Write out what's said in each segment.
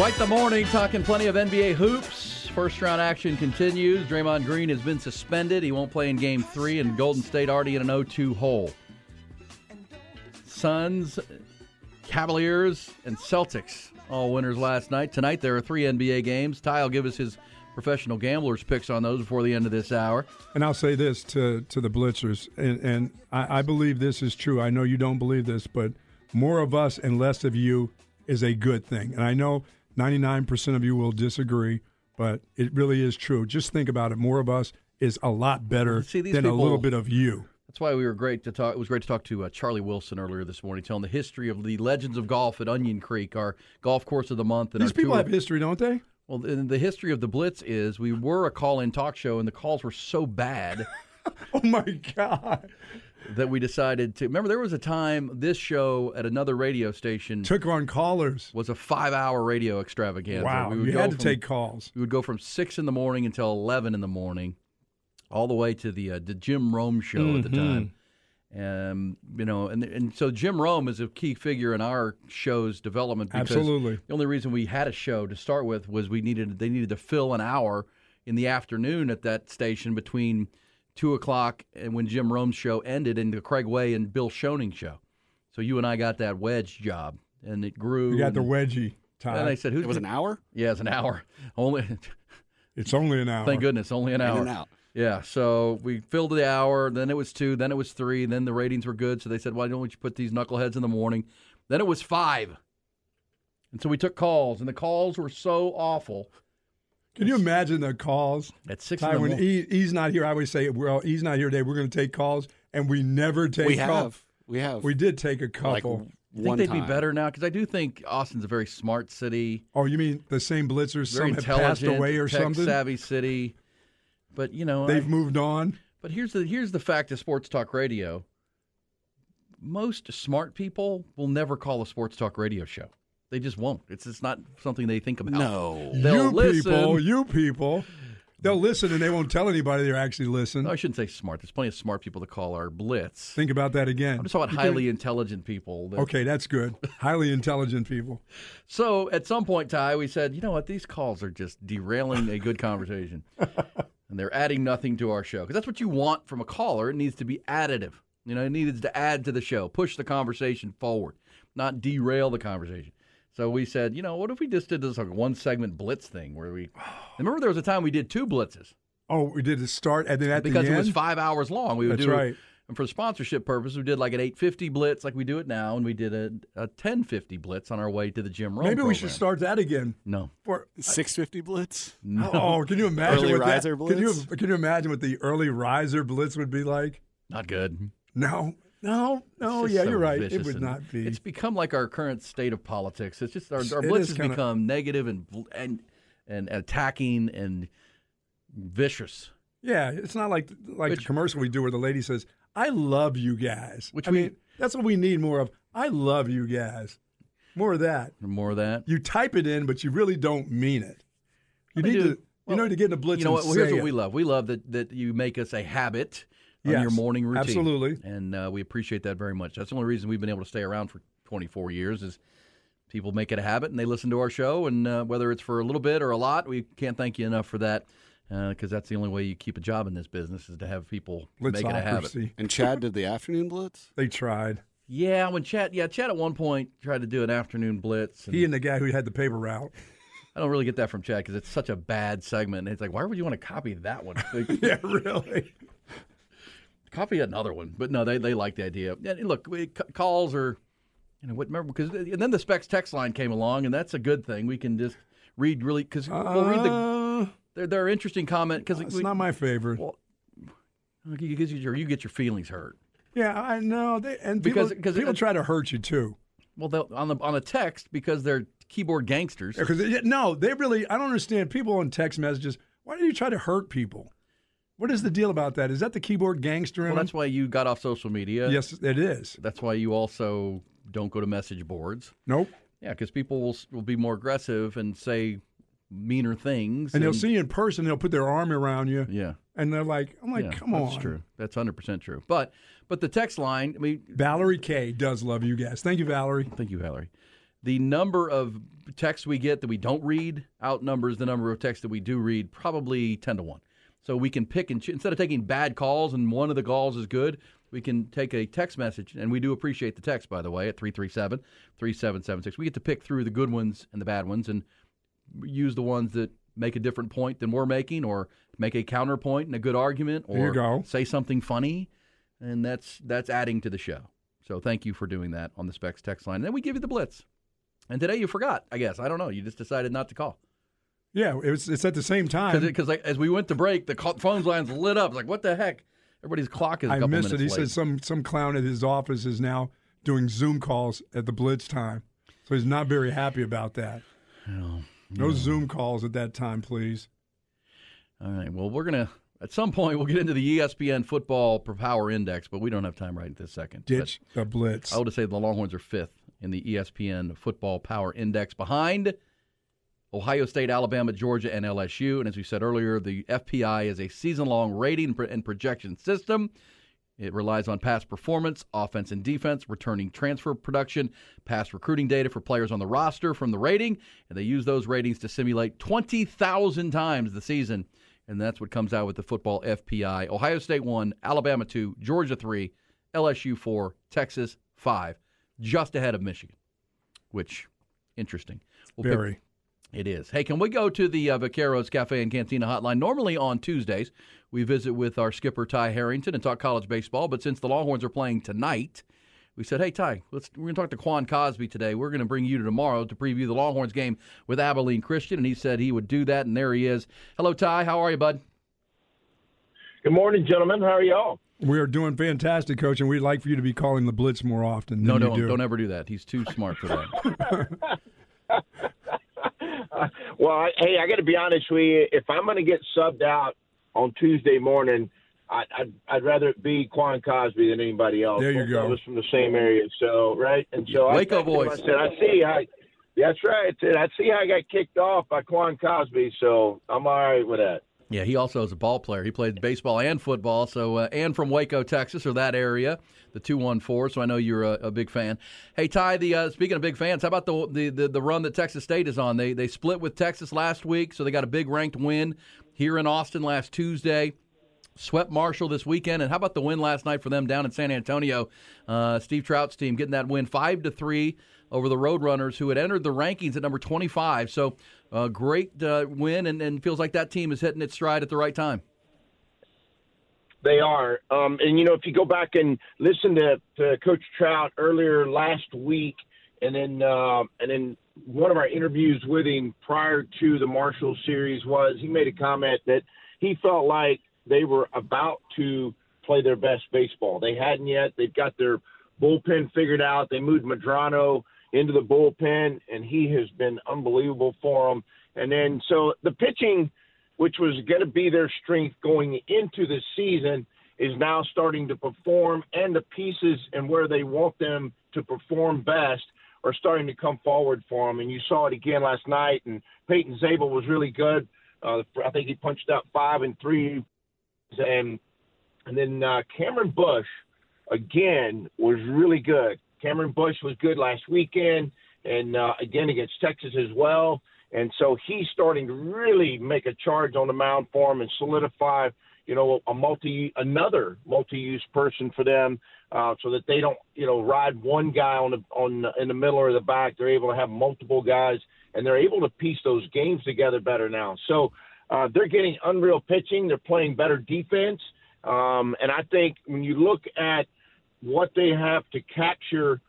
Quite the morning, talking plenty of NBA hoops. First round action continues. Draymond Green has been suspended. He won't play in game three, and Golden State already in an 0 2 hole. Suns, Cavaliers, and Celtics all winners last night. Tonight there are three NBA games. Ty will give us his professional gamblers picks on those before the end of this hour. And I'll say this to, to the Blitzers, and, and I, I believe this is true. I know you don't believe this, but more of us and less of you is a good thing. And I know 99% of you will disagree, but it really is true. Just think about it. More of us is a lot better See, than a little bit of you. That's why we were great to talk. It was great to talk to uh, Charlie Wilson earlier this morning, telling the history of the legends of golf at Onion Creek, our golf course of the month. And These people tour. have history, don't they? Well, the, the history of the Blitz is we were a call-in talk show, and the calls were so bad Oh my God. That we decided to. Remember, there was a time this show at another radio station Took on callers. was a five-hour radio extravaganza. Wow. We would You had to from- take calls. We would go from six in the morning until eleven in the morning, all the way to the uh, the Jim Rome show at the Mm-hmm. time. Um, you know, and and so Jim Rome is a key figure in our show's development. Because Absolutely. The only reason we had a show to start with was we needed they needed to fill an hour in the afternoon at that station between two o'clock and when Jim Rome's show ended and the Craig Way and Bill Schoening show. So you and I got that wedge job, and it grew. You got the and, wedgie, Todd. and I said, "Who's It was an hour? Yeah, it's an hour. Only it's only an hour. Thank goodness, only an In hour. and out. Yeah, so we filled the hour. Then it was two. Then it was three. Then the ratings were good, so they said, "Why don't you put these knuckleheads in the morning?" Then it was five, and so we took calls, and the calls were so awful. Can you imagine the calls? At six Ty, in the when mo- he, he's not here, I always say, well, he's not here today. We're going to take calls, and we never take We calls. have. We have. We did take a like couple. you think they'd time. be better now? Because I do think Austin's a very smart city, oh, you mean the same blitzers? very Some have passed intelligent, away or tech something? savvy city. But you know, They've I- moved on. But here's the here's the fact of sports talk radio. Most smart people will never call a sports talk radio show. They just won't. It's it's not something they think about. No. They'll you listen. people, you people, they'll listen and they won't tell anybody they're actually listen. No, I shouldn't say smart. There's plenty of smart people to call our blitz. Think about that again. I'm just talking about highly intelligent people. that- Okay, that's good. Highly intelligent people. So at some point, Ty, we said, you know what? These calls are just derailing a good conversation, and they're adding nothing to our show because that's what you want from a caller. It needs to be additive. You know, it needs to add to the show, push the conversation forward, not derail the conversation. So we said, you know, what if we just did this like one segment blitz thing where we remember there was a time we did two blitzes Oh, we did it start and then at the end. because the it was five hours long. We would That's do right. And for sponsorship purposes, we did like an 850 blitz like we do it now, and we did a, a 1050 blitz on our way to the Jim. Rome. Maybe we program. should start that again. No, For 650 blitz? oh, can you imagine Early what that- riser Can you can you imagine what the early riser blitz would be like? not good. No, no, no. Yeah, so you're right. It would not be. It's become like our current state of politics. It's just our, our blitz has kinda- become negative and and and attacking and vicious. Yeah, it's not like like Which- the commercial we do where the lady says, "I love you guys." Which I we- mean, that's what we need more of. I love you guys. More of that. More of that. You type it in, but you really don't mean it. You need do. to. You Well, know to get in a blitz. You know what? Well, here's what we love. We love that that you make us a habit on your morning routine. absolutely. and uh, we appreciate that very much. That's the only reason we've been able to stay around for 24 years is people make it a habit and they listen to our show. And uh, whether it's for a little bit or a lot, we can't thank you enough for that because that's the only way you keep a job in this business is to have people make it a habit. And Chad did the afternoon blitz? They tried. Yeah, when Chad, yeah, Chad at one point tried to do an afternoon blitz. And He and the guy who had the paper route. I don't really get that from Chad because it's such a bad segment. And it's like, why would you want to copy that one? Like, yeah, really. Copy another one. But no, they they like the idea. And look, we, c- calls are, you know, what remember because and then the specs text line came along, and that's a good thing. We can just read really because we'll read the Uh, they're, they're interesting comment because it's not my favorite. well, you get your you get your feelings hurt. Yeah, I know. They, and Because- people, because people it- try to hurt you too. Well, on the on a text because they're keyboard gangsters. Because no, they really. I don't understand people on text messages. Why do you try to hurt people? What is the deal about that? Is that the keyboard gangster in Well, that's why you got off social media. Yes, it is. That's why you also don't go to message boards. Nope. Yeah, because people will will be more aggressive and say meaner things. And they'll see you in person. They'll put their arm around you, Yeah, and they're like, "I'm like, yeah, come that's on." That's true. That's hundred percent true. But but the text line. I mean, Valerie K does love you guys. Thank you, Valerie. Thank you, Valerie. The number of texts we get that we don't read outnumbers the number of texts that we do read, probably 10 to 1. So we can pick and choose. Instead of taking bad calls and one of the calls is good, we can take a text message. And we do appreciate the text, by the way, at 337 3776. We get to pick through the good ones and the bad ones and use the ones that make a different point than we're making or make a counterpoint and a good argument or say something funny. And that's that's adding to the show. So thank you for doing that on the Specs text line. And then we give you the blitz. And today you forgot, I guess. I don't know. You just decided not to call. Yeah, it's it's at the same time. Because like, as we went to break, the call, phone lines lit up. Like, what the heck? Everybody's clock is a I missed it. He late. said some some clown at his office is now doing Zoom calls at the Blitz time, so he's not very happy about that. No Zoom calls at that time, please. All right. Well, we're going to, at some point, we'll get into the ESPN football per power index, but we don't have time right at this second. But Ditch the Blitz. I would say the Longhorns are fifth in the ESPN football power index behind Ohio State, Alabama, Georgia, and LSU. And as we said earlier, the FPI is a season long rating and projection system. It relies on past performance, offense and defense, returning transfer production, past recruiting data for players on the roster from the rating, and they use those ratings to simulate 20,000 times the season. And that's what comes out with the football FPI. Ohio State 1, Alabama 2, Georgia 3, LSU 4, Texas 5, just ahead of Michigan, which, interesting. We'll pick- Very. It is. Hey, can we go to the uh, Vaqueros Cafe and Cantina hotline? Normally on Tuesdays, we visit with our skipper Ty Harrington and talk college baseball. But since the Longhorns are playing tonight, we said, "Hey Ty, let's we're going to talk to Quan Cosby today. We're going to bring you to tomorrow to preview the Longhorns game with Abilene Christian." And he said he would do that, and there he is. Hello, Ty. How are you, bud? Good morning, gentlemen. How are y'all? We are doing fantastic, Coach, and we'd like for you to be calling the Blitz more often. No, no, don't do. don't ever do that. He's too smart for that. Well, I, hey, I got to be honest with you. If I'm going to get subbed out on Tuesday morning, I, I'd, I'd rather it be Quan Cosby than anybody else. There you Both go. of us from the same area, so right. And so Waco I, texted him, boys. I said, I see how. That's right. I said, I see how I got kicked off by Quan Cosby, so I'm all right with that. Yeah, he also is a ball player. He played baseball and football. So, uh, and from Waco, Texas, or that area, the two one four. So I know you're a, a big fan. Hey, Ty. The uh, speaking of big fans, how about the, the the the run that Texas State is on? They they split with Texas last week, so they got a big ranked win here in Austin last Tuesday. Swept Marshall this weekend, and how about the win last night for them down in San Antonio? Uh, Steve Trout's team getting that win five to three over the Roadrunners, who had entered the rankings at number twenty five. So, uh, great uh, win, and, and feels like that team is hitting its stride at the right time. They are. Um, and, you know, if you go back and listen to, to Coach Trout earlier last week, and then uh, and then one of our interviews with him prior to the Marshall series was he made a comment that he felt like they were about to play their best baseball. They hadn't yet. They've got their bullpen figured out. They moved Madrano into the bullpen, and he has been unbelievable for them. And then so the pitching – which was going to be their strength going into the season, is now starting to perform, and the pieces and where they want them to perform best are starting to come forward for them. And you saw it again last night. And Peyton Zabel was really good. Uh, I think he punched out five and three, and and then uh, Cameron Bush again was really good. Cameron Bush was good last weekend, and uh, again against Texas as well. And so he's starting to really make a charge on the mound for him and solidify, you know, a multi another multi-use person for them, uh, so that they don't, you know, ride one guy on the on in the middle or the back. They're able to have multiple guys, and they're able to piece those games together better now. So uh, they're getting unreal pitching. They're playing better defense, um, and I think when you look at what they have to capture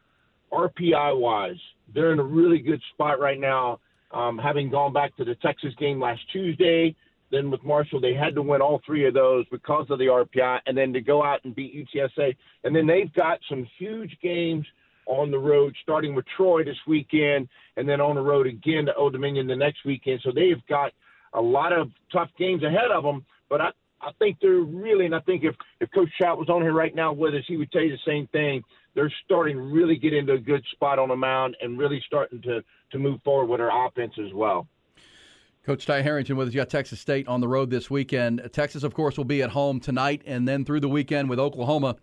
RPI wise, they're in a really good spot right now um, having gone back to the Texas game last Tuesday, then with Marshall, they had to win all three of those because of the RPI, and then to go out and beat UTSA. And then they've got some huge games on the road, starting with Troy this weekend, and then on the road again to Old Dominion the next weekend. So they've got a lot of tough games ahead of them. But I, I think they're really, and I think if, if Coach Trout was on here right now with us, he would tell you the same thing. They're starting to really get into a good spot on the mound and really starting to, to move forward with their offense as well. Coach Ty Harrington with us. You got Texas State on the road this weekend. Texas, of course, will be at home tonight and then through the weekend with Oklahoma.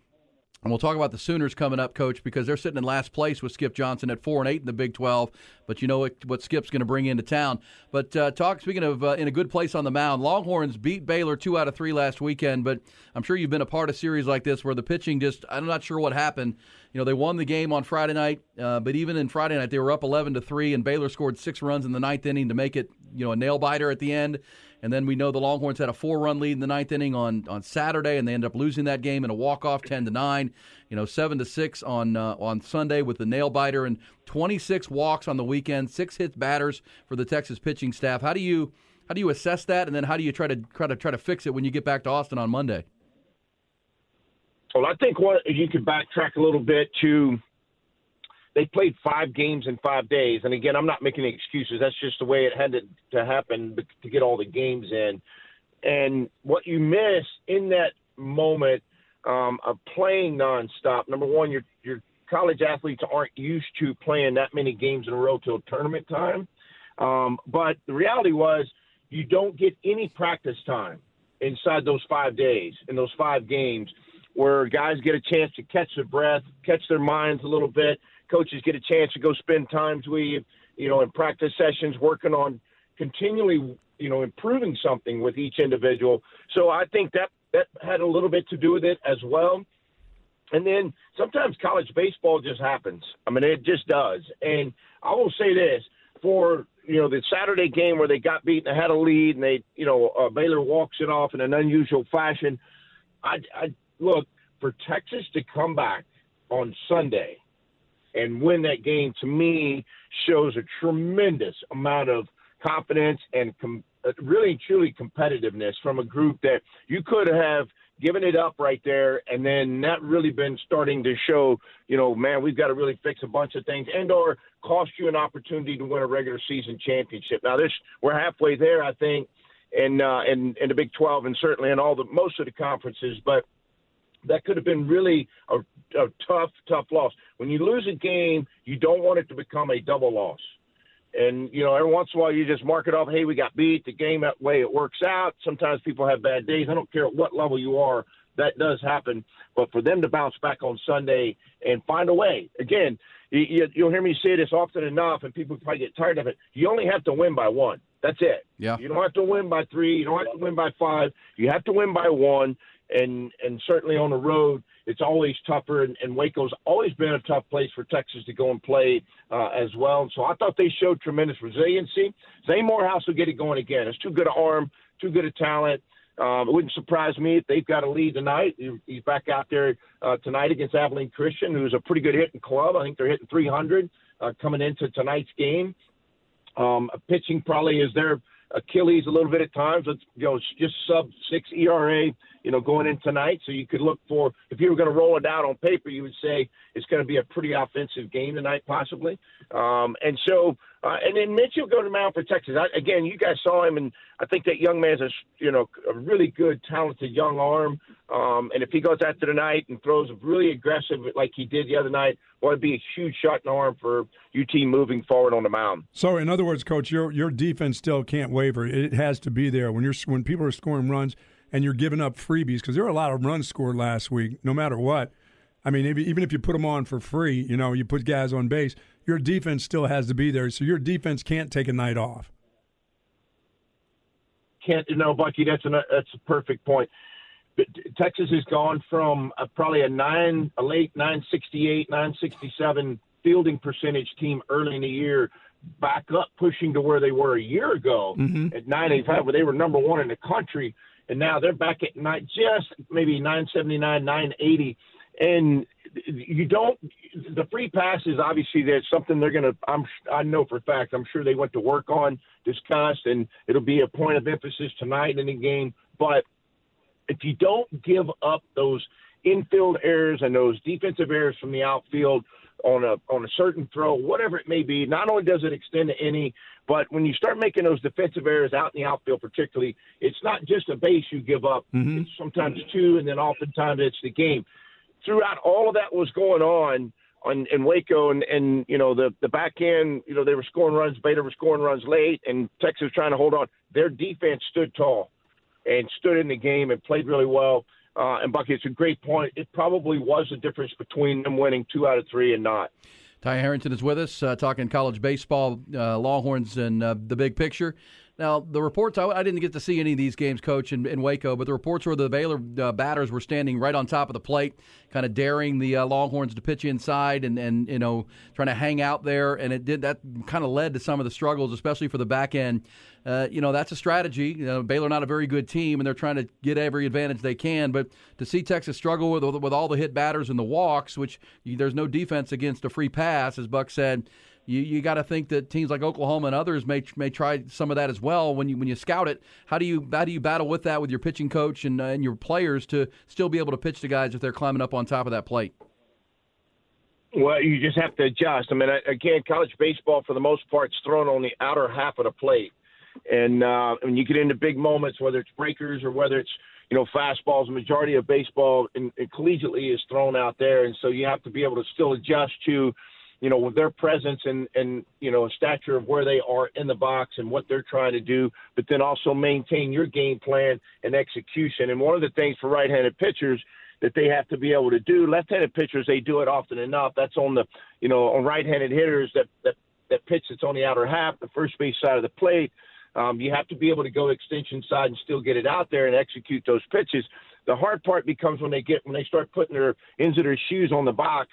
And we'll talk about the Sooners coming up, Coach, because they're sitting in last place with Skip Johnson at four and eight in the Big Twelve. But you know what, what Skip's going to bring into town. But uh, talk speaking of uh, in a good place on the mound, Longhorns beat Baylor two out of three last weekend. But I'm sure you've been a part of series like this where the pitching just I'm not sure what happened. You know they won the game on Friday night, uh, but even in Friday night they were up 11 to three, and Baylor scored six runs in the ninth inning to make it you know a nail biter at the end. And then we know the Longhorns had a four-run lead in the ninth inning on, on Saturday, and they end up losing that game in a walk-off, ten to nine. You know, seven to six on uh, on Sunday with the nail biter, and 26 walks on the weekend, six hits batters for the Texas pitching staff. How do you how do you assess that, and then how do you try to try to try to fix it when you get back to Austin on Monday? Well, I think what you could backtrack a little bit to they played five games in five days. And again, I'm not making excuses. That's just the way it had to, to happen to get all the games in. And what you miss in that moment um, of playing nonstop, number one, your your college athletes aren't used to playing that many games in a row till tournament time. Um, but the reality was, you don't get any practice time inside those five days in those five games, where guys get a chance to catch their breath, catch their minds a little bit, coaches get a chance to go spend times with you, you know, in practice sessions, working on continually, you know, improving something with each individual. So I think that that had a little bit to do with it as well. And then sometimes college baseball just happens. I mean, it just does. And I will say this for you know the Saturday game where they got beaten, they had a lead, and they you know uh, Baylor walks it off in an unusual fashion. I, I look for Texas to come back on Sunday and win that game to me shows a tremendous amount of confidence and com- uh, really truly competitiveness from a group that you could have given it up right there and then not really been starting to show you know man we've got to really fix a bunch of things and or cost you an opportunity to win a regular season championship. Now this we're halfway there i think in uh in, in the big 12 and certainly in all the most of the conferences but that could have been really a, a tough, tough loss. When you lose a game, you don't want it to become a double loss. And you know, every once in a while, you just mark it off. Hey, we got beat. The game that way it works out. Sometimes people have bad days. I don't care at what level you are. That does happen. But for them to bounce back on Sunday and find a way, again, you, you'll hear me say this often enough, and people probably get tired of it. You only have to win by one. That's it. Yeah. You don't have to win by three. You don't have to win by five. You have to win by one and and certainly on the road, it's always tougher. And, and Waco's always been a tough place for Texas to go and play uh, as well. And so I thought they showed tremendous resiliency. Zay Morehouse will get it going again. It's too good an arm, too good a talent. Um, it wouldn't surprise me if they've got a lead tonight. He's back out there uh, tonight against Abilene Christian, who's a pretty good hitting club. I think they're hitting 300 uh, coming into tonight's game. Um, pitching probably is their Achilles a little bit at times. It's you know just sub six ERA you know, going in tonight. So you could look for, if you were going to roll it out on paper, you would say it's going to be a pretty offensive game tonight, possibly. Um, and so, uh, and then Mitchell go to Mount for Texas. I, again, you guys saw him, and I think that young man's a, you know, a really good, talented young arm. Um, and if he goes out there tonight and throws really aggressive like he did the other night, well, it'd be a huge shot in the arm for UT moving forward on the mound. So, in other words, Coach, your your defense still can't waver. It has to be there when you're when people are scoring runs and you're giving up freebies because there were a lot of runs scored last week, no matter what. I mean, even if you put them on for free, you know, you put guys on base, your defense still has to be there. So your defense can't take a night off. Can't, no, Bucky, that's, an, that's a perfect point. Texas has gone from a, probably a nine, a late 968, 967 fielding percentage team early in the year back up pushing to where they were a year ago mm-hmm. at 985, where they were number one in the country and now they're back at nine, just maybe 979, 980. And you don't the free passes obviously that's something they're going to i'm i know for a fact i'm sure they went to work on discussed and it'll be a point of emphasis tonight in the game but if you don't give up those infield errors and those defensive errors from the outfield on a on a certain throw, whatever it may be, not only does it extend to any, but when you start making those defensive errors out in the outfield, particularly, it's not just a base you give up. Mm-hmm. It's sometimes two, and then oftentimes it's the game. Throughout all of that was going on on in Waco, and and you know the the back end, you know they were scoring runs, Baylor was scoring runs late, and Texas was trying to hold on. Their defense stood tall and stood in the game and played really well. Uh, and Bucky, it's a great point. It probably was the difference between them winning two out of three and not. Ty Harrington is with us, uh, talking college baseball, uh, Longhorns, and uh, the big picture. Now, the reports, I, I, didn't get to see any of these games, Coach, in, in Waco, but the reports were the Baylor uh, batters were standing right on top of the plate, kind of daring the uh, Longhorns to pitch inside and, and, you know, trying to hang out there. And it did that kind of led to some of the struggles, especially for the back end. Uh, you know, that's a strategy. You know, Baylor not a very good team, and they're trying to get every advantage they can. But to see Texas struggle with with all the hit batters and the walks, which there's no defense against a free pass, as Buck said you, you got to think that teams like Oklahoma and others may may try some of that as well when you when you scout it. How do you how do you battle with that with your pitching coach and uh, and your players to still be able to pitch to guys if they're climbing up on top of that plate? Well, you just have to adjust. I mean, again, college baseball for the most part is thrown on the outer half of the plate, and uh, when you get into big moments, whether it's breakers or whether it's you know fastballs, the majority of baseball in, in collegiately is thrown out there, and so you have to be able to still adjust to you know, with their presence and, and, you know, a stature of where they are in the box and what they're trying to do, but then also maintain your game plan and execution. And one of the things for right handed pitchers that they have to be able to do, left handed pitchers, they do it often enough. That's on the, you know, on right handed hitters that, that, that pitch that's on the outer half, the first base side of the plate. Um, you have to be able to go extension side and still get it out there and execute those pitches. The hard part becomes when they get when they start putting their ends of their shoes on the box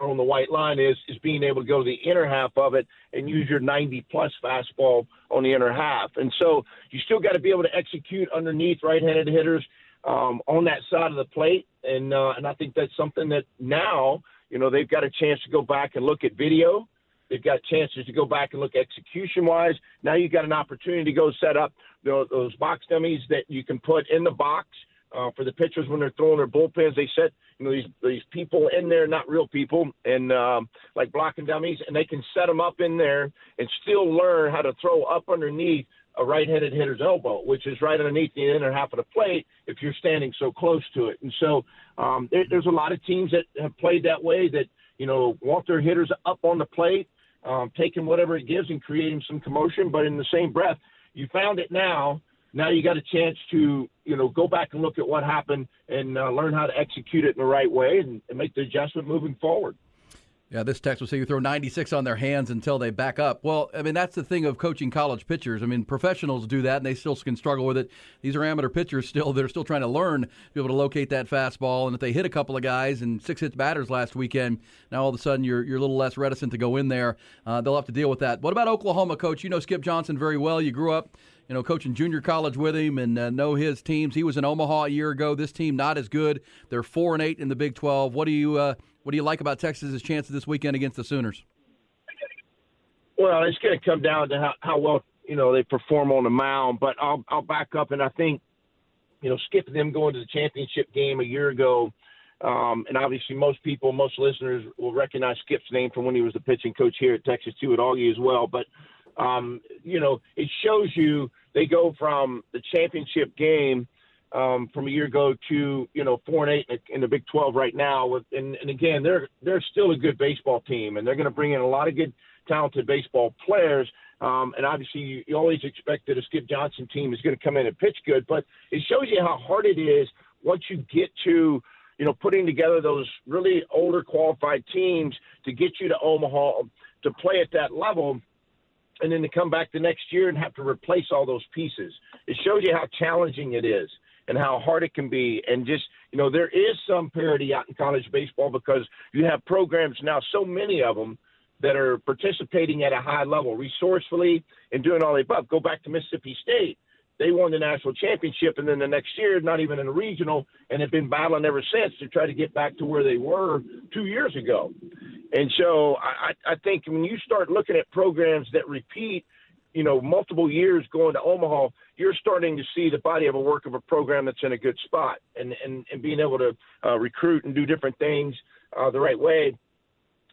on the white line is is being able to go to the inner half of it and use your 90 plus fastball on the inner half. And so you still got to be able to execute underneath right-handed hitters um, on that side of the plate. And uh, and I think that's something that now you know they've got a chance to go back and look at video. They've got chances to go back and look execution wise. Now you've got an opportunity to go set up know, those box dummies that you can put in the box uh, for the pitchers when they're throwing their bullpens. They set you know these these people in there, not real people, and um, like blocking dummies, and they can set them up in there and still learn how to throw up underneath a right-handed hitter's elbow, which is right underneath the inner half of the plate if you're standing so close to it. And so um, there, there's a lot of teams that have played that way that you know want their hitters up on the plate, um, taking whatever it gives and creating some commotion, but in the same breath, you found it now now you got a chance to you know go back and look at what happened and uh, learn how to execute it in the right way and, and make the adjustment moving forward. Yeah, this text will say you throw 96 on their hands until they back up. Well, I mean, that's the thing of coaching college pitchers. I mean, professionals do that and they still can struggle with it. These are amateur pitchers still. They're still trying to learn to be able to locate that fastball. And if they hit a couple of guys and six hits batters last weekend, now all of a sudden you're, you're a little less reticent to go in there. Uh, they'll have to deal with that. What about Oklahoma, coach? You know Skip Johnson very well. You grew up you know, coaching junior college with him and uh, know his teams. He was in Omaha a year ago. This team not as good. They're four and eight in the Big Twelve. What do you uh, what do you like about Texas's chances this weekend against the Sooners? Well, it's going to come down to how, how well you know they perform on the mound. But I'll I'll back up and I think you know skipping them going to the championship game a year ago. Um, and obviously, most people, most listeners will recognize Skip's name from when he was the pitching coach here at Texas too at Augie as well. But um, you know, it shows you they go from the championship game um, from a year ago to you know four and eight in the Big 12 right now. With and, and again, they're they're still a good baseball team, and they're going to bring in a lot of good, talented baseball players. Um, and obviously, you, you always expect that a Skip Johnson team is going to come in and pitch good, but it shows you how hard it is once you get to you know putting together those really older qualified teams to get you to Omaha to play at that level and then to come back the next year and have to replace all those pieces. It shows you how challenging it is and how hard it can be. And just, you know, there is some parity out in college baseball because you have programs now, so many of them, that are participating at a high level resourcefully and doing all the above. Go back to Mississippi State. They won the national championship, and then the next year, not even in a regional, and have been battling ever since to try to get back to where they were two years ago. And so I, I think when you start looking at programs that repeat, you know, multiple years going to Omaha, you're starting to see the body of a work of a program that's in a good spot, and and, and being able to uh, recruit and do different things uh, the right way.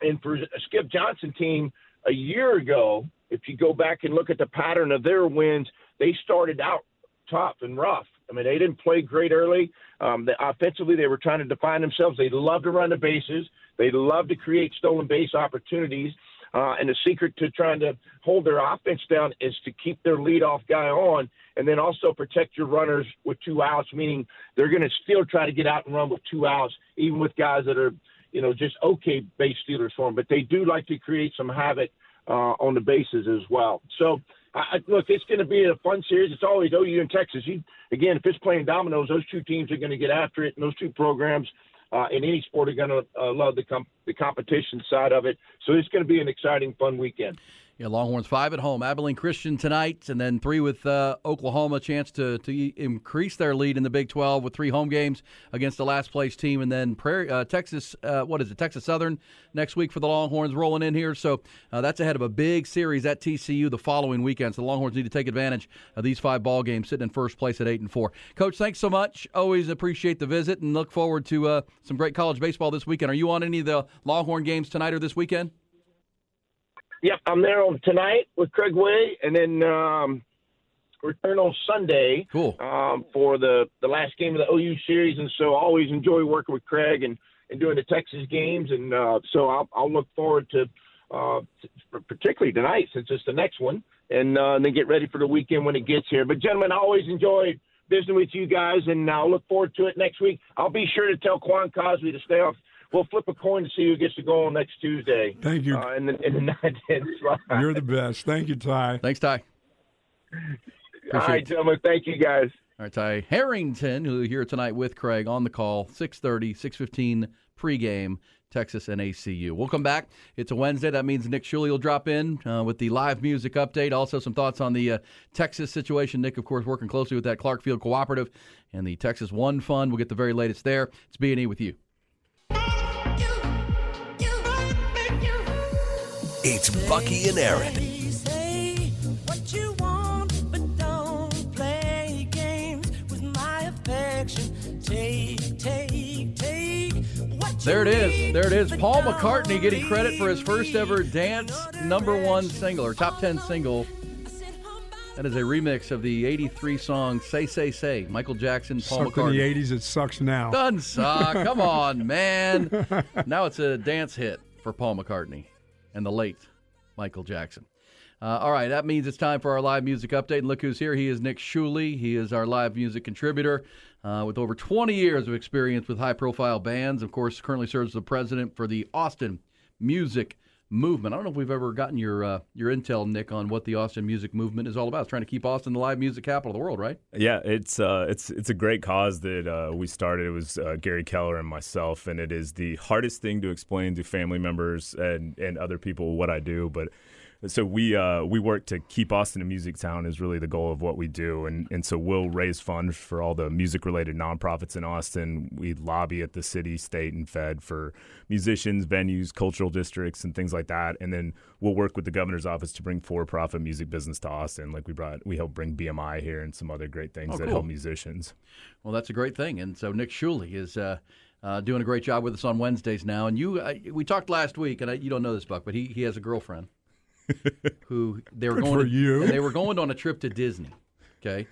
And for a Skip Johnson team a year ago, if you go back and look at the pattern of their wins, they started out tough and rough. I mean, they didn't play great early. Um, offensively, they were trying to define themselves. They love to run the bases. They love to create stolen base opportunities. Uh, and the secret to trying to hold their offense down is to keep their leadoff guy on, and then also protect your runners with two outs. Meaning they're going to still try to get out and run with two outs, even with guys that are, you know, just okay base stealers for them. But they do like to create some havoc uh, on the bases as well. So, I, look, it's going to be a fun series. It's always OU and Texas. You, again, if it's playing dominoes, those two teams are going to get after it, and those two programs uh, in any sport are going to uh, love the com- the competition side of it. So it's going to be an exciting, fun weekend. Yeah, Longhorns five at home. Abilene Christian tonight, and then three with uh, Oklahoma. Chance to to increase their lead in the Big 12 with three home games against the last place team, and then Prairie, uh, Texas. Uh, what is it? Texas Southern next week for the Longhorns rolling in here. So uh, that's ahead of a big series at TCU the following weekend. So the Longhorns need to take advantage of these five ball games, sitting in first place at eight and four. Coach, thanks so much. Always appreciate the visit, and look forward to uh, some great college baseball this weekend. Are you on any of the Longhorn games tonight or this weekend? Yep, I'm there on tonight with Craig Way, and then um, return on Sunday cool. um, for the the last game of the OU series. And so, I always enjoy working with Craig and, and doing the Texas games. And uh, so, I'll, I'll look forward to, uh, particularly tonight since it's the next one, and, uh, and then get ready for the weekend when it gets here. But gentlemen, I always enjoy visiting with you guys, and I'll look forward to it next week. I'll be sure to tell Quan Cosby to stay off we'll flip a coin to see who gets to go on next Tuesday. Thank you. Uh, in the, in the slot. You're the best. Thank you, Ty. Thanks, Ty. All right, gentlemen. Thank you, guys. All right, Ty Harrington, who here tonight with Craig on the call, 6.30, 6.15 pregame, Texas and ACU. We'll come back. It's a Wednesday. That means Nick Shuley will drop in uh, with the live music update. Also, some thoughts on the uh, Texas situation. Nick, of course, working closely with that Clarkfield Cooperative and the Texas One Fund. We'll get the very latest there. It's B&E with you. It's Bucky and Aaron. There it is. There it is. Paul McCartney getting credit for his first ever dance number one single or top 10 single. That is a remix of the 83 song Say Say Say. Michael Jackson, Paul Sucked McCartney. in the 80s, it sucks now. Doesn't suck. Come on, man. Now it's a dance hit for Paul McCartney and the late Michael Jackson. Uh, all right, that means it's time for our live music update. And look who's here. He is Nick Shuley. He is our live music contributor uh, with over 20 years of experience with high profile bands. Of course, currently serves as the president for the Austin Music Movement. I don't know if we've ever gotten your uh, your intel, Nick, on what the Austin Music Movement is all about. It's trying to keep Austin the live music capital of the world, right? Yeah, it's uh, it's it's a great cause that uh, we started. It was uh, Gary Keller and myself, and it is the hardest thing to explain to family members and and other people what I do, but so we uh, we work to keep Austin a music town is really the goal of what we do, and and so we'll raise funds for all the music related nonprofits in Austin. We lobby at the city, state, and Fed for musicians, venues, cultural districts, and things like that, and then we'll work with the governor's office to bring for profit music business to Austin. Like we brought, we helped bring BMI here and some other great things Oh, that cool. help musicians. Well, that's a great thing. And so Nick Shuley is uh, uh, doing a great job with us on Wednesdays now. And you, uh, we talked last week, and I, you don't know this, Buck, but he, he has a girlfriend who they were Good going for to, you. they were going on a trip to Disney. Okay,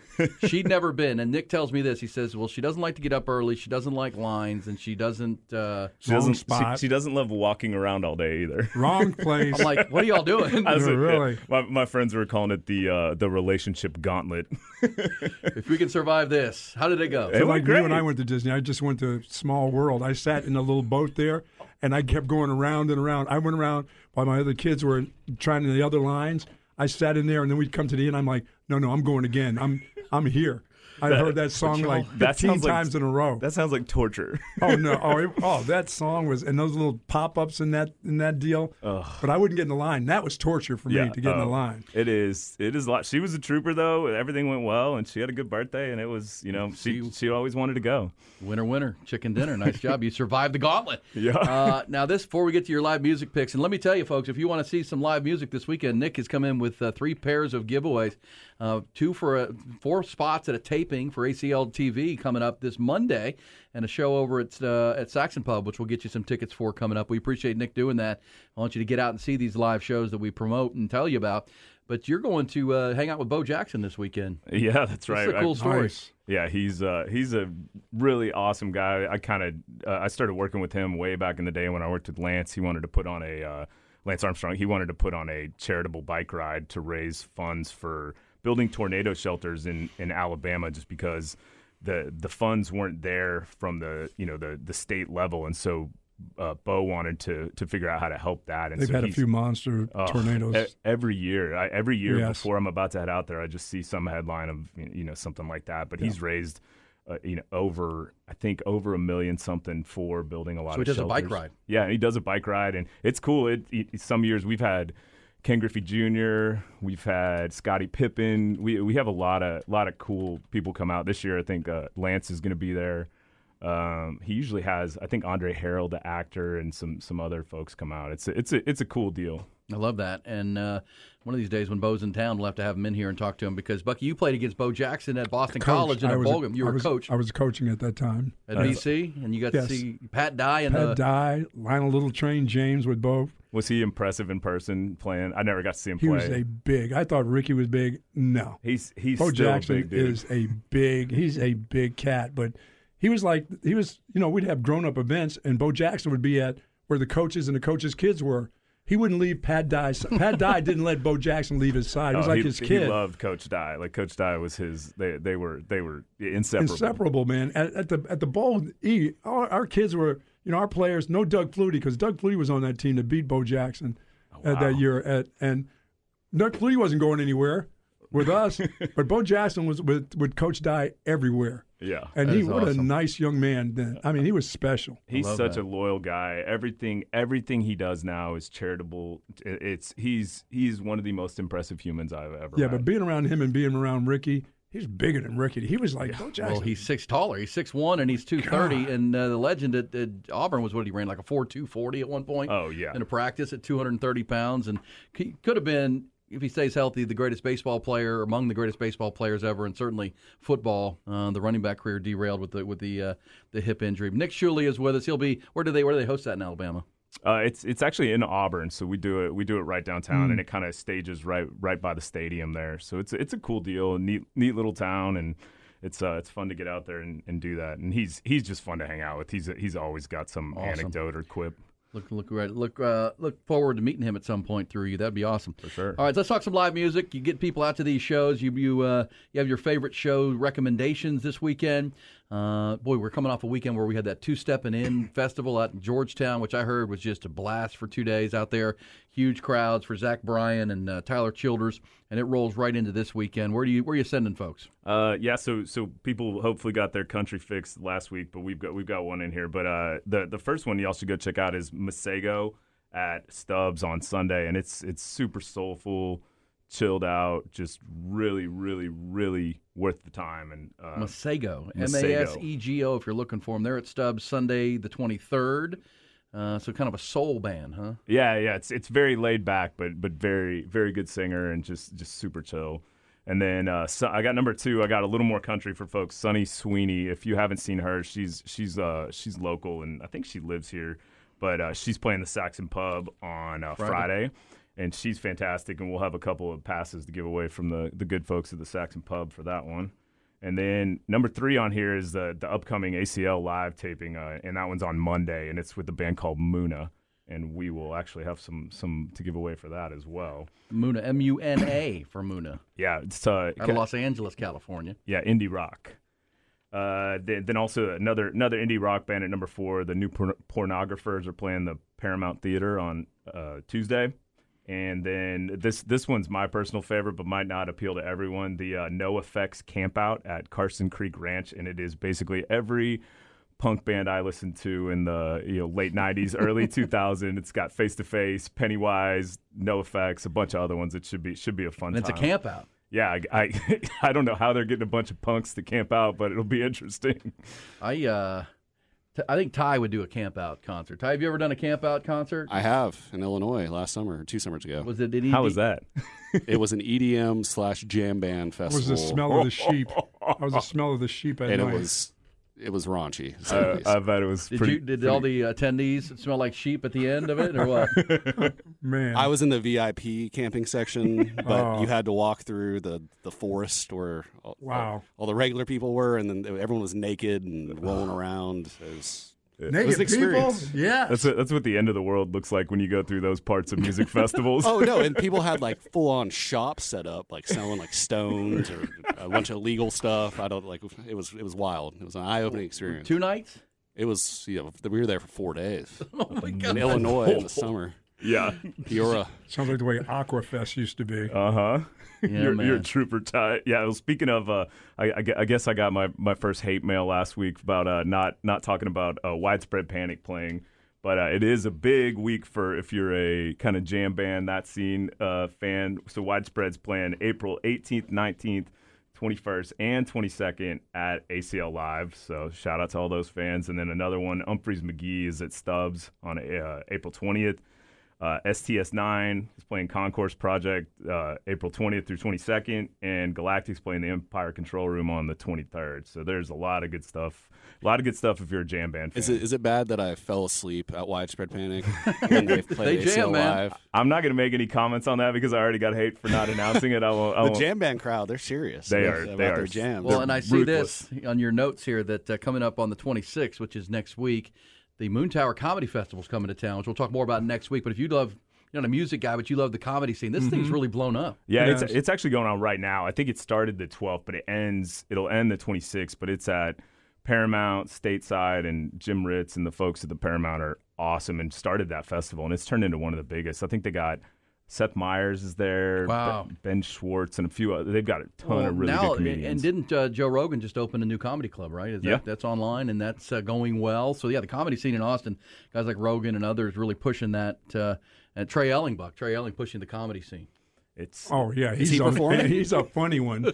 she'd never been, and Nick tells me this. He says, "Well, she doesn't like to get up early. She doesn't like lines, and she doesn't." Uh, She Wrong doesn't. spot. She, she doesn't love walking around all day either. Wrong place. I'm like, "What are y'all doing?" I was Yeah, really? My, my friends were calling it the uh, the relationship gauntlet. if we can survive this, how did it go? It So went like me when great. I went to Disney, I just went to Small World. I sat in a little boat there, and I kept going around and around. I went around while my other kids were trying the other lines. I sat in there, and then we'd come to the end. I'm like, no, no, I'm going again. I'm I'm here. I've heard that song like 15 That sounds like- times in a row. That sounds like torture. Oh no! Oh, it- oh, that song was and those little pop-ups in that in that deal. But I wouldn't get in the line. That was torture for me to get in the oh, line. It is. It is a lot. She was a trooper though. Everything went well, and she had a good birthday, and it was you know she she always wanted to go. Winner, winner, chicken dinner. Nice job. You survived the gauntlet. Yeah. Uh, now, this before we get to your live music picks, and let me tell you, folks, if you want to see some live music this weekend, Nick has come in with uh, three pairs of giveaways. Uh, two for a, four spots at a taping for ACL TV coming up this Monday, and a show over at uh, at Saxon Pub, which we'll get you some tickets for coming up. We appreciate Nick doing that. I want you to get out and see these live shows that we promote and tell you about. But you're going to uh, hang out with Bo Jackson this weekend. Yeah, that's right. This is a cool I- story. Nice. Yeah, he's uh, he's a really awesome guy. I kind of uh, I started working with him way back in the day when I worked with Lance. He wanted to put on a uh, Lance Armstrong. He wanted to put on a charitable bike ride to raise funds for building tornado shelters in, in Alabama, just because the the funds weren't there from the you know the the state level, and so uh, Bo wanted to to figure out how to help that. And They've so had a few monster Oh, tornadoes. every year. I, every year Yes. before I'm about to head out there, I just see some headline of you know something like that. But he's raised, uh, you know, over I think over a million something for building a lot of shelters. So he of. does a bike ride. Yeah, he does a bike ride, and it's cool. It, it some years we've had. Ken Griffey Jr. We've had Scottie Pippen. We we have a lot of lot of cool people come out this year. I think uh, Lance is going to be there. Um, he usually has, I think, Andre Harrell, the actor, and some some other folks come out. It's a, it's a it's a cool deal. I love that. And uh, one of these days when Bo's in town, we'll have to have him in here and talk to him because, Bucky, you played against Bo Jackson at Boston Coach, College in I a was bowl game. You I were was- coach I was coaching at that time. at BC, and you got Yes. to see Pat Dye and Pat the. Dye, Lionel Little Train, James with both. Was he impressive in person playing? I never got to see him He play. was a big. I thought Ricky was big. No, he's he's Bo still Jackson a big dude. is a big. He's a big cat, but he was like he was. You know, we'd have grown up events, and Bo Jackson would be at where the coaches and the coaches' kids were. He wouldn't leave Pat Dye. Pat Dye didn't let Bo Jackson leave his side. He was Oh, like he, his kid. He loved Coach Dye. Like Coach Dye was his. They they were they were inseparable. inseparable, man. At, at the at the bowl, E, our, our kids were, you know, our players. No Doug Flutie because Doug Flutie was on that team to beat Bo Jackson Oh, at that year. At and Doug Flutie wasn't going anywhere with us, but Bo Jackson was with with Coach Dye everywhere. Yeah. And he is what a nice young man. Then I mean, he was special. He's such that. a loyal guy. Everything everything he does now is charitable. It's he's he's one of the most impressive humans I've ever Yeah, met. but being around him and being around Ricky, he's bigger than Ricky. He was like Bo Jackson. Well, he's six taller. He's six one, and he's two thirty. And uh, the legend at, at Auburn was what he ran like a four two forty at one point. Oh, yeah. in a practice at two hundred and thirty pounds, and he could have been if he stays healthy, the greatest baseball player among the greatest baseball players ever, and certainly football. Uh, the running back career derailed with the with the uh, the hip injury. Nick Shuley is with us. He'll be where do they where do they host that in Alabama? Uh, it's it's actually in Auburn, so we do it we do it right downtown, Hmm. and it kind of stages right right by the stadium there. So it's it's a cool deal, a neat neat little town, and it's uh it's fun to get out there and, and do that. And he's he's just fun to hang out with. He's he's always got some Awesome. anecdote or quip. Look, look, right, look, uh, look forward to meeting him at some point through you. That'd be awesome. For sure. All right, so let's talk some live music. You get people out to these shows. You, you, uh, you have your favorite show recommendations this weekend. Uh, boy, we're coming off a weekend where we had that Two Step Inn festival out in Georgetown, which I heard was just a blast for two days out there. Huge crowds for Zach Bryan and uh, Tyler Childers, and it rolls right into this weekend. Where do you, where are you sending folks? Uh, yeah, so so people hopefully got their country fixed last week, but we've got we've got one in here. But uh, the the first one y'all should go check out is Masego at Stubbs on Sunday, and it's it's super soulful, chilled out, just really really really worth the time. And uh, Masego, M A. S E G O. If you're looking for them, they're at Stubbs Sunday the 23rd. Uh, so kind of a soul band, huh? Yeah, yeah, it's it's very laid back, but but very very good singer and just just super chill. And then uh, so I got number two. I got a little more country for folks. Sunny Sweeney. If you haven't seen her, she's she's uh she's local and I think she lives here, but uh, she's playing the Saxon Pub on uh, Friday. And she's fantastic. And we'll have a couple of passes to give away from the the good folks at the Saxon Pub for that one. And then number three on here is the the upcoming ACL live taping, uh, and that one's on Monday, and it's with the band called Muna, and we will actually have some some to give away for that as well. Muna, M U N A for Muna, Yeah, it's uh, out of Los Angeles, California. yeah, indie rock. Uh, then, then also another another indie rock band at number four, the new Porn- Pornographers are playing the Paramount Theater on uh, Tuesday, And then this this one's my personal favorite, but might not appeal to everyone. The uh, NOFX Campout at Carson Creek Ranch, and it is basically every punk band I listened to in the you know late '90s, early 2000. It's got Face to Face, Pennywise, NOFX, a bunch of other ones. It should be should be a fun. And it's a time. camp out. Yeah, I, I I don't know how they're getting a bunch of punks to camp out, but it'll be interesting. I uh, t- I think Ty would do a camp out concert. Ty, have you ever done a camp out concert? I have in Illinois last summer, two summers ago. was it? Did he, How was that? it was an EDM slash jam band festival. festival. was the smell of the sheep. That was the smell of the sheep at and night. it was it was raunchy. to Uh. I bet it was. Did pretty, you? Did pretty- all the attendees smell like sheep at the end of it, or what? Man, I was in the VIP camping section, but Oh. you had to walk through the, the forest where all, Wow. all, the regular people were, and then everyone was naked and rolling around. It was, naked it was an people. experience. yeah. That's what, that's what the end of the world looks like when you go through those parts of music festivals. oh no! And people had like full on shops set up, like selling like stones or a bunch of legal stuff. I don't like it was it was wild. It was an eye opening experience. Two nights. It was you know we were there for four days Oh my god. in Illinois in the summer. yeah. Peoria. Sounds like the way Aquafest used to be. Uh huh. Yeah, you're, you're a trooper, Ty. Yeah. Well, speaking of, uh, I, I guess I got my, my first hate mail last week about uh, not not talking about uh, widespread panic playing, but uh, it is a big week for if you're a kind of jam band that scene uh, fan. So widespread's playing April 18th, 19th. 21st and 22nd at ACL Live. So shout out to all those fans. And then another one, Umphrey's McGee is at Stubbs on uh, April 20th. Uh, STS9 is playing Concourse Project uh, April 20th through 22nd, and Galactic's playing the Empire Control Room on the 23rd. So there's a lot of good stuff. A lot of good stuff if you're a jam band fan. Is it is it bad that I fell asleep at Widespread Panic when they played They jam, ACL man. live? I'm not going to make any comments on that because I already got hate for not announcing it. I won't. I The won't. jam band crowd, they're serious. They are- about they their are. jams. Well, and I see this on your notes here that uh, coming up on the 26th, which is next week, the Moon Tower Comedy Festival is coming to town, which we'll talk more about next week. But if you love, you're not a music guy, but you love the comedy scene, this thing's mm-hmm. really blown up. Yeah, Yes. it's it's actually going on right now. I think it started the 12th, but it ends. It'll end the 26th, but it's at Paramount, Stateside, and Jim Ritts and the folks at the Paramount are awesome and started that festival, and it's turned into one of the biggest. I think they got Seth Meyers is there, Wow. Ben- Schwartz, and a few. Other, they've got a ton Well, of really now, good comedians. and didn't uh, Joe Rogan just open a new comedy club? Right? Is Yeah. that's online and that's uh, going well. So yeah, the comedy scene in Austin, guys like Rogan and others really pushing that. Uh, and Trey Ellingbuck, Trey Elling pushing the comedy scene. It's Oh yeah, he's he a, he's a funny one.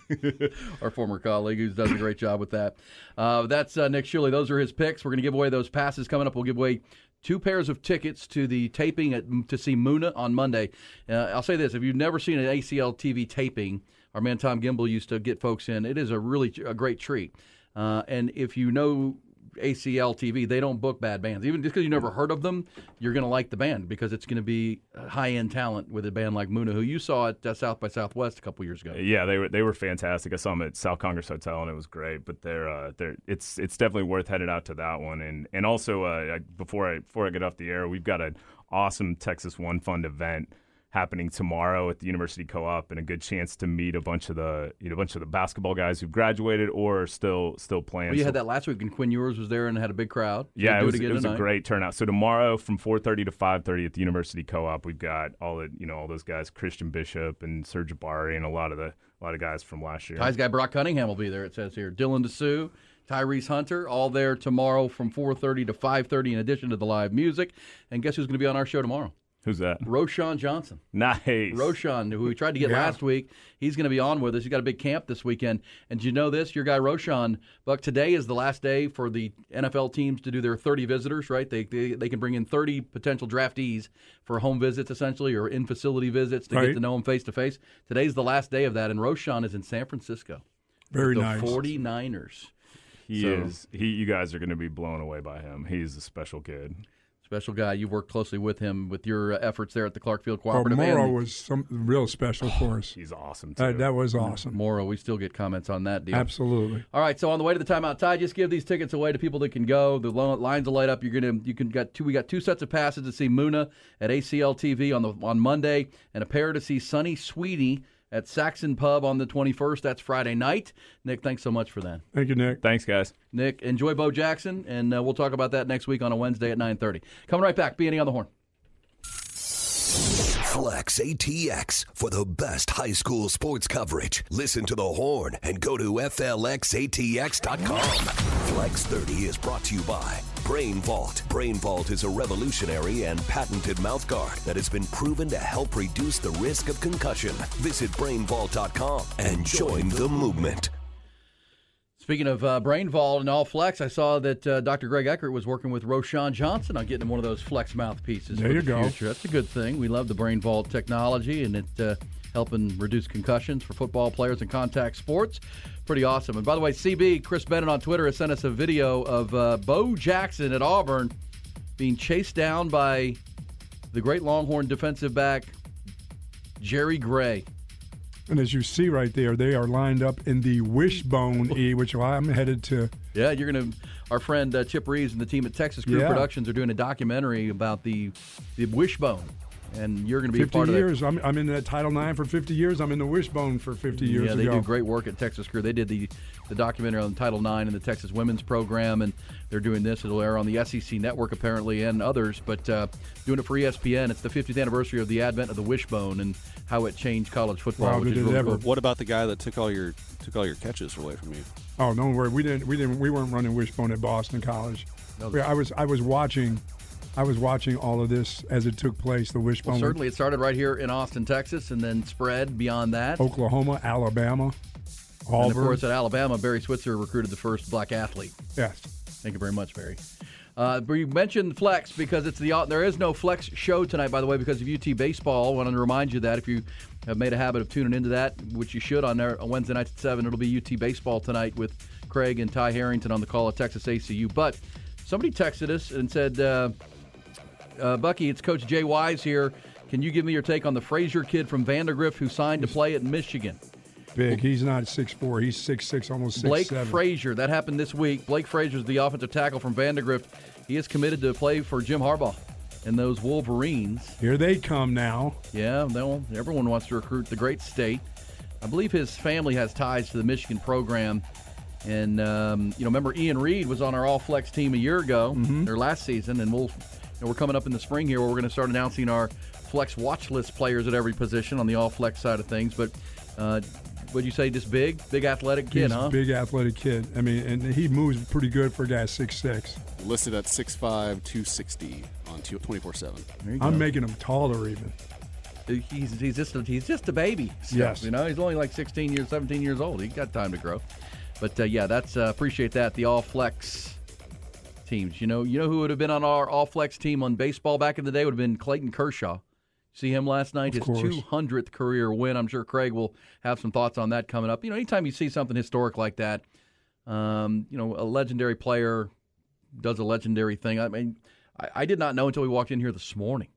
our former colleague who does a great job with that. Uh, that's uh, Nick Shuley. Those are his picks. We're going to give away those passes coming up. We'll give away two pairs of tickets to the taping at, to see Muna on Monday. Uh, I'll say this: if you've never seen an ACL TV taping, our man Tom Gimbel used to get folks in. It is a really a great treat. Uh, and if you know ACL TV, they don't book bad bands. Even just because you never heard of them, you're going to like the band because it's going to be high end talent with a band like Muna, who you saw at uh, South by Southwest a couple years ago. Yeah, they were they were fantastic. I saw them at South Congress Hotel and it was great. But they're uh, they're it's it's definitely worth heading out to that one. And and also uh, before I before I get off the air, we've got an awesome Texas One Fund event happening tomorrow at the University Co-op, and a good chance to meet a bunch of the you know a bunch of the basketball guys who've graduated or are still still playing. Well, you So- had that last week, and Quinn Ewers was there and had a big crowd. yeah, it was, again it was a great turnout. So tomorrow from 4:30 to 5:30 at the University Co-op, we've got all the you know all those guys, Christian Bishop and Sir'Jabari, and a lot of the a lot of guys from last year. Ty's guy Brock Cunningham will be there. It says here. Dylan Disu, Tyrese Hunter, all there tomorrow from 4:30 to 5:30. In addition to the live music, and guess who's going to be on our show tomorrow? Who's that? Roschon Johnson. Nice. Roschon, who we tried to get Yeah. last week, he's going to be on with us. He's got a big camp this weekend. And do you know this? Your guy Roschon, Buck, today is the last day for the NFL teams to do their 30 visitors, right? They, they, they can bring in 30 potential draftees for home visits, essentially, or in facility visits to get to know them face to face. Today's the last day of that, and Roschon is in San Francisco. Very the nice. 49ers. He So- is. He. You guys are going to be blown away by him. He's a special kid. Special guy. You've worked closely with him with your uh, efforts there at the Clarkfield Well, Cooperative. Morrow and was some real special for us. He's awesome too. That, that was awesome. Morrow. We still get comments on that deal. Absolutely. All right, so on the way to the timeout, Ty, just give these tickets away to people that can go. The lines will light up. You're gonna, you can got two. We got two sets of passes to see Muna at ACL TV on the on Monday, and a pair to see Sunny Sweeney at Saxon Pub on the 21st. That's Friday night. Nick, thanks so much for that. Thank you, Nick. Thanks, guys. Nick, enjoy Bo Jackson, and uh, we'll talk about that next week on a Wednesday at 9:30. Coming right back. B&E on the horn. Flex ATX for the best high school sports coverage. Listen to the horn and go to FLXATX.com. Flex 30 is brought to you by Brain Vault. Brain Vault is a revolutionary and patented mouthguard that has been proven to help reduce the risk of concussion. Visit brainvault.com and join the movement. Speaking of uh, brain vault and all flex, I saw that uh, Dr. Greg Eckert was working with Roschon Johnson on getting him one of those flex mouthpieces. There for you the go. Future. That's a good thing. We love the brain vault technology and it uh, helping reduce concussions for football players in contact sports. Pretty awesome. And by the way, CB Chris Bennett on Twitter has sent us a video of uh, Bo Jackson at Auburn being chased down by the great Longhorn defensive back Jerry Gray. And as you see right there, they are lined up in the wishbone E, which I'm headed to. Yeah, you're gonna. Our friend uh, Chip Reeves and the team at Texas Crew Yeah. Productions are doing a documentary about the the wishbone, and you're going to be a 50 part years. I'm, I'm in that Title IX for 50 years. I'm in the wishbone for 50 years Yeah, they ago. do great work at Texas Crew. They did the the documentary on Title IX and the Texas Women's Program, and they're doing this. It'll air on the SEC Network apparently and others, but uh, doing it for ESPN. It's the 50th anniversary of the advent of the wishbone and how it changed college football. Wow, which is really cool. What about the guy that took all your took all your catches away from you? Oh, don't worry. We didn't. We didn't. We weren't running wishbone at Boston College. We- I was. I was watching. I was watching all of this as it took place. The wishbone. Well, certainly, it started right here in Austin, Texas, and then spread beyond that. Oklahoma, Alabama, And of course, at Alabama, Barry Switzer recruited the first black athlete. yes. Thank you very much, Barry. Uh, you mentioned flex because it's the there is no flex show tonight, by the way, because of UT baseball. I want to remind you that if you have made a habit of tuning into that, which you should on there on Wednesday nights at seven, it'll be UT baseball tonight with Craig and Ty Harrington on the call at Texas ACU. But somebody texted us and said, uh, uh, "Bucky, it's Coach Jay Wise here. Can you give me your take on the Frazier kid from Vandegrift who signed to play at Michigan?" Big. He's not six four. He's six six, almost six Blake seven. Frazier. That happened this week. Blake Frazier is the offensive tackle from Vandegrift. He is committed to play for Jim Harbaugh and those Wolverines. Here they come now. Yeah, they'll- everyone wants to recruit the great state. I believe his family has ties to the Michigan program. And, um, you know, remember Ian Reed was on our All Flex team a year ago, or last season, and we'll, you know, we're coming up in the spring here where we're going to start announcing our Flex watch list players at every position on the All Flex side of things. But, uh, what'd you say, just big, big athletic kid, He's huh? big athletic kid. I mean, and he moves pretty good for a guy six six. Listed at 6'5", 260 on 24 seven. I'm making him taller even. he's he's just a, he's just a baby. Still, Yes. you know he's only like 16 years, 17 years old. He's got time to grow. But uh, yeah, that's uh, appreciate that. The all flex teams. You know, you know who would have been on our all flex team on baseball back in the day would have been Clayton Kershaw. See him last night, Of his 200th career win. I'm sure Craig will have some thoughts on that coming up. You know, anytime you see something historic like that, um, you know, a legendary player does a legendary thing. I mean, I, I did not know until we walked in here this morning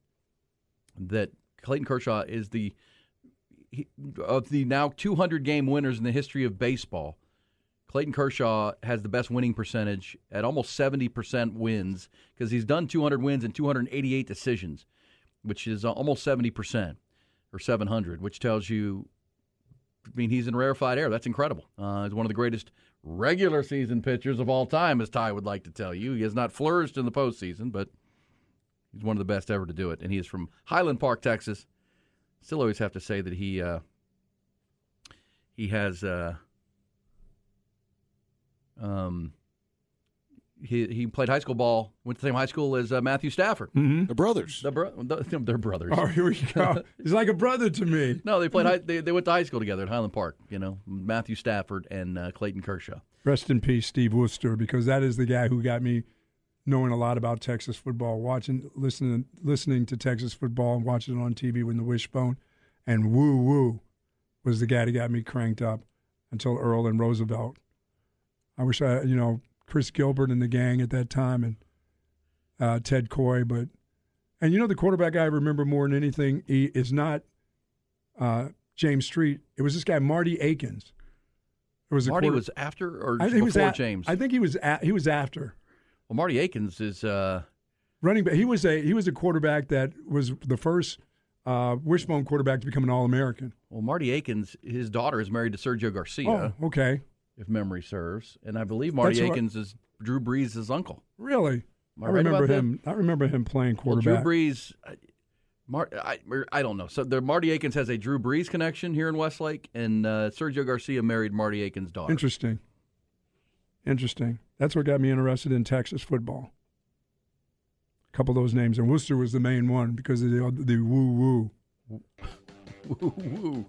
that Clayton Kershaw is the he, of the now 200 game winners in the history of baseball. Clayton Kershaw has the best winning percentage at almost 70% wins because he's done 200 wins and 288 decisions, which is uh, almost 70% or 700, which tells you, I mean, he's in rarefied air. That's incredible. Uh, he's one of the greatest regular season pitchers of all time, as Ty would like to tell you. He has not flourished in the postseason, but he's one of the best ever to do it. And he is from Highland Park, Texas. Still always have to say that he uh, he has uh, um, he he played high school ball, went to the same high school as uh, Matthew Stafford. The brothers. The bro- the- they're brothers. Oh, here we go. He's like a brother to me. No, they played. High, they, they went to high school together at Highland Park. You know, Matthew Stafford and uh, Clayton Kershaw. Rest in peace, Steve Worster, because that is the guy who got me knowing a lot about Texas football, watching, listening, listening to Texas football, and watching it on TV with the Wishbone, and Woo Woo was the guy that got me cranked up until Earl and Roosevelt. I wish I, you know, Chris Gilbert and the gang at that time, and uh, Ted Koy, but and you know the quarterback I remember more than anything he is not uh, James Street. It was this guy Marty Akins. It was Marty quarter- was after or I before was a- James. I think he was a, he was after well, Marty Akins is. Uh, running back. He was a he was a quarterback that was the first uh, wishbone quarterback to become an All American. well, Marty Akins, his daughter is married to Sergio Garcia, Oh, okay, if memory serves, and I believe Marty That's Akins is Drew Brees' uncle. really? I I right remember about that? him. I remember him playing Well, Drew. Brees, uh, Mar- I, I don't know. So the Marty Akins has a Drew Brees connection here in Westlake, and uh, Sergio Garcia married Marty Akins' daughter. Interesting. Interesting. That's what got me interested in Texas football. A couple of those names, and Worster was the main one because of the the woo woo.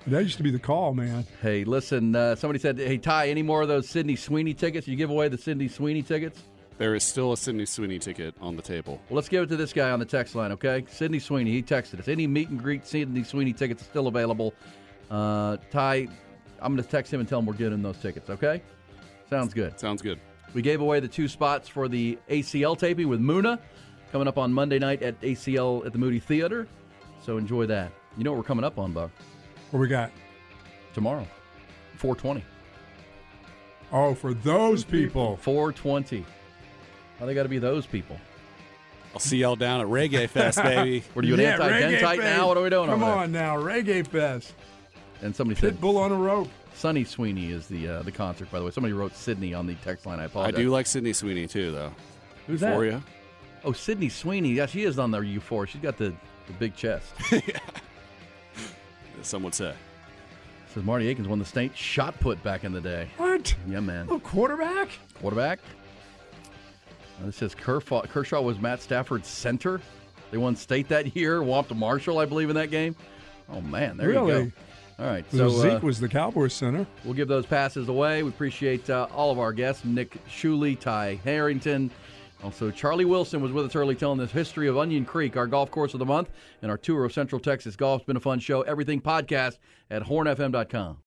That used to be the call, man. Hey, listen. Uh, somebody said, "Hey Ty, any more of those Sydney Sweeney tickets? You give away the Sydney Sweeney tickets." There is still a Sydney Sweeney ticket on the table. Well, let's give it to this guy on the text line, okay? Sydney Sweeney. He texted us. Any meet and greet Sydney Sweeney tickets still available? Uh, Ty, I'm going to text him and tell him we're getting those tickets, okay? Sounds good. Sounds good. We gave away the two spots for the ACL taping with Muna coming up on Monday night at ACL at the Moody Theater. So enjoy that. You know what we're coming up on, Buck? What we got? Tomorrow, 420. Oh, for those people. 420. Why they got to be those people? I'll see y'all down at Reggae Fest, baby. What are you an Yeah, anti-dentite now? What are we doing Come over there? on now, Reggae Fest. And somebody said Pitbull on a rope. Sunny Sweeney is the uh, the concert. By the way, somebody wrote Sydney on the text line. I apologize. I do like Sydney Sweeney too, though. Who's that? Euphoria. Oh, Sydney Sweeney. Yeah, she is on the U4. She's got the, the big chest. Some would say. Says Marty Akins won the state shot put back in the day. What? Yeah, man. A quarterback? Quarterback. Uh, this says Kershaw, Kershaw was Matt Stafford's center. They won state that year. Whomped Marshall, I believe, in that game. Oh man, there you Really? go. All right, So so Zeke uh, was the Cowboys center. We'll give those passes away. We appreciate uh, all of our guests Nick Shuley, Ty Harrington. Also, Charlie Wilson was with us early telling the history of Onion Creek, our golf course of the month, and our tour of Central Texas golf. It's been a fun show. Everything podcast at hornfm.com.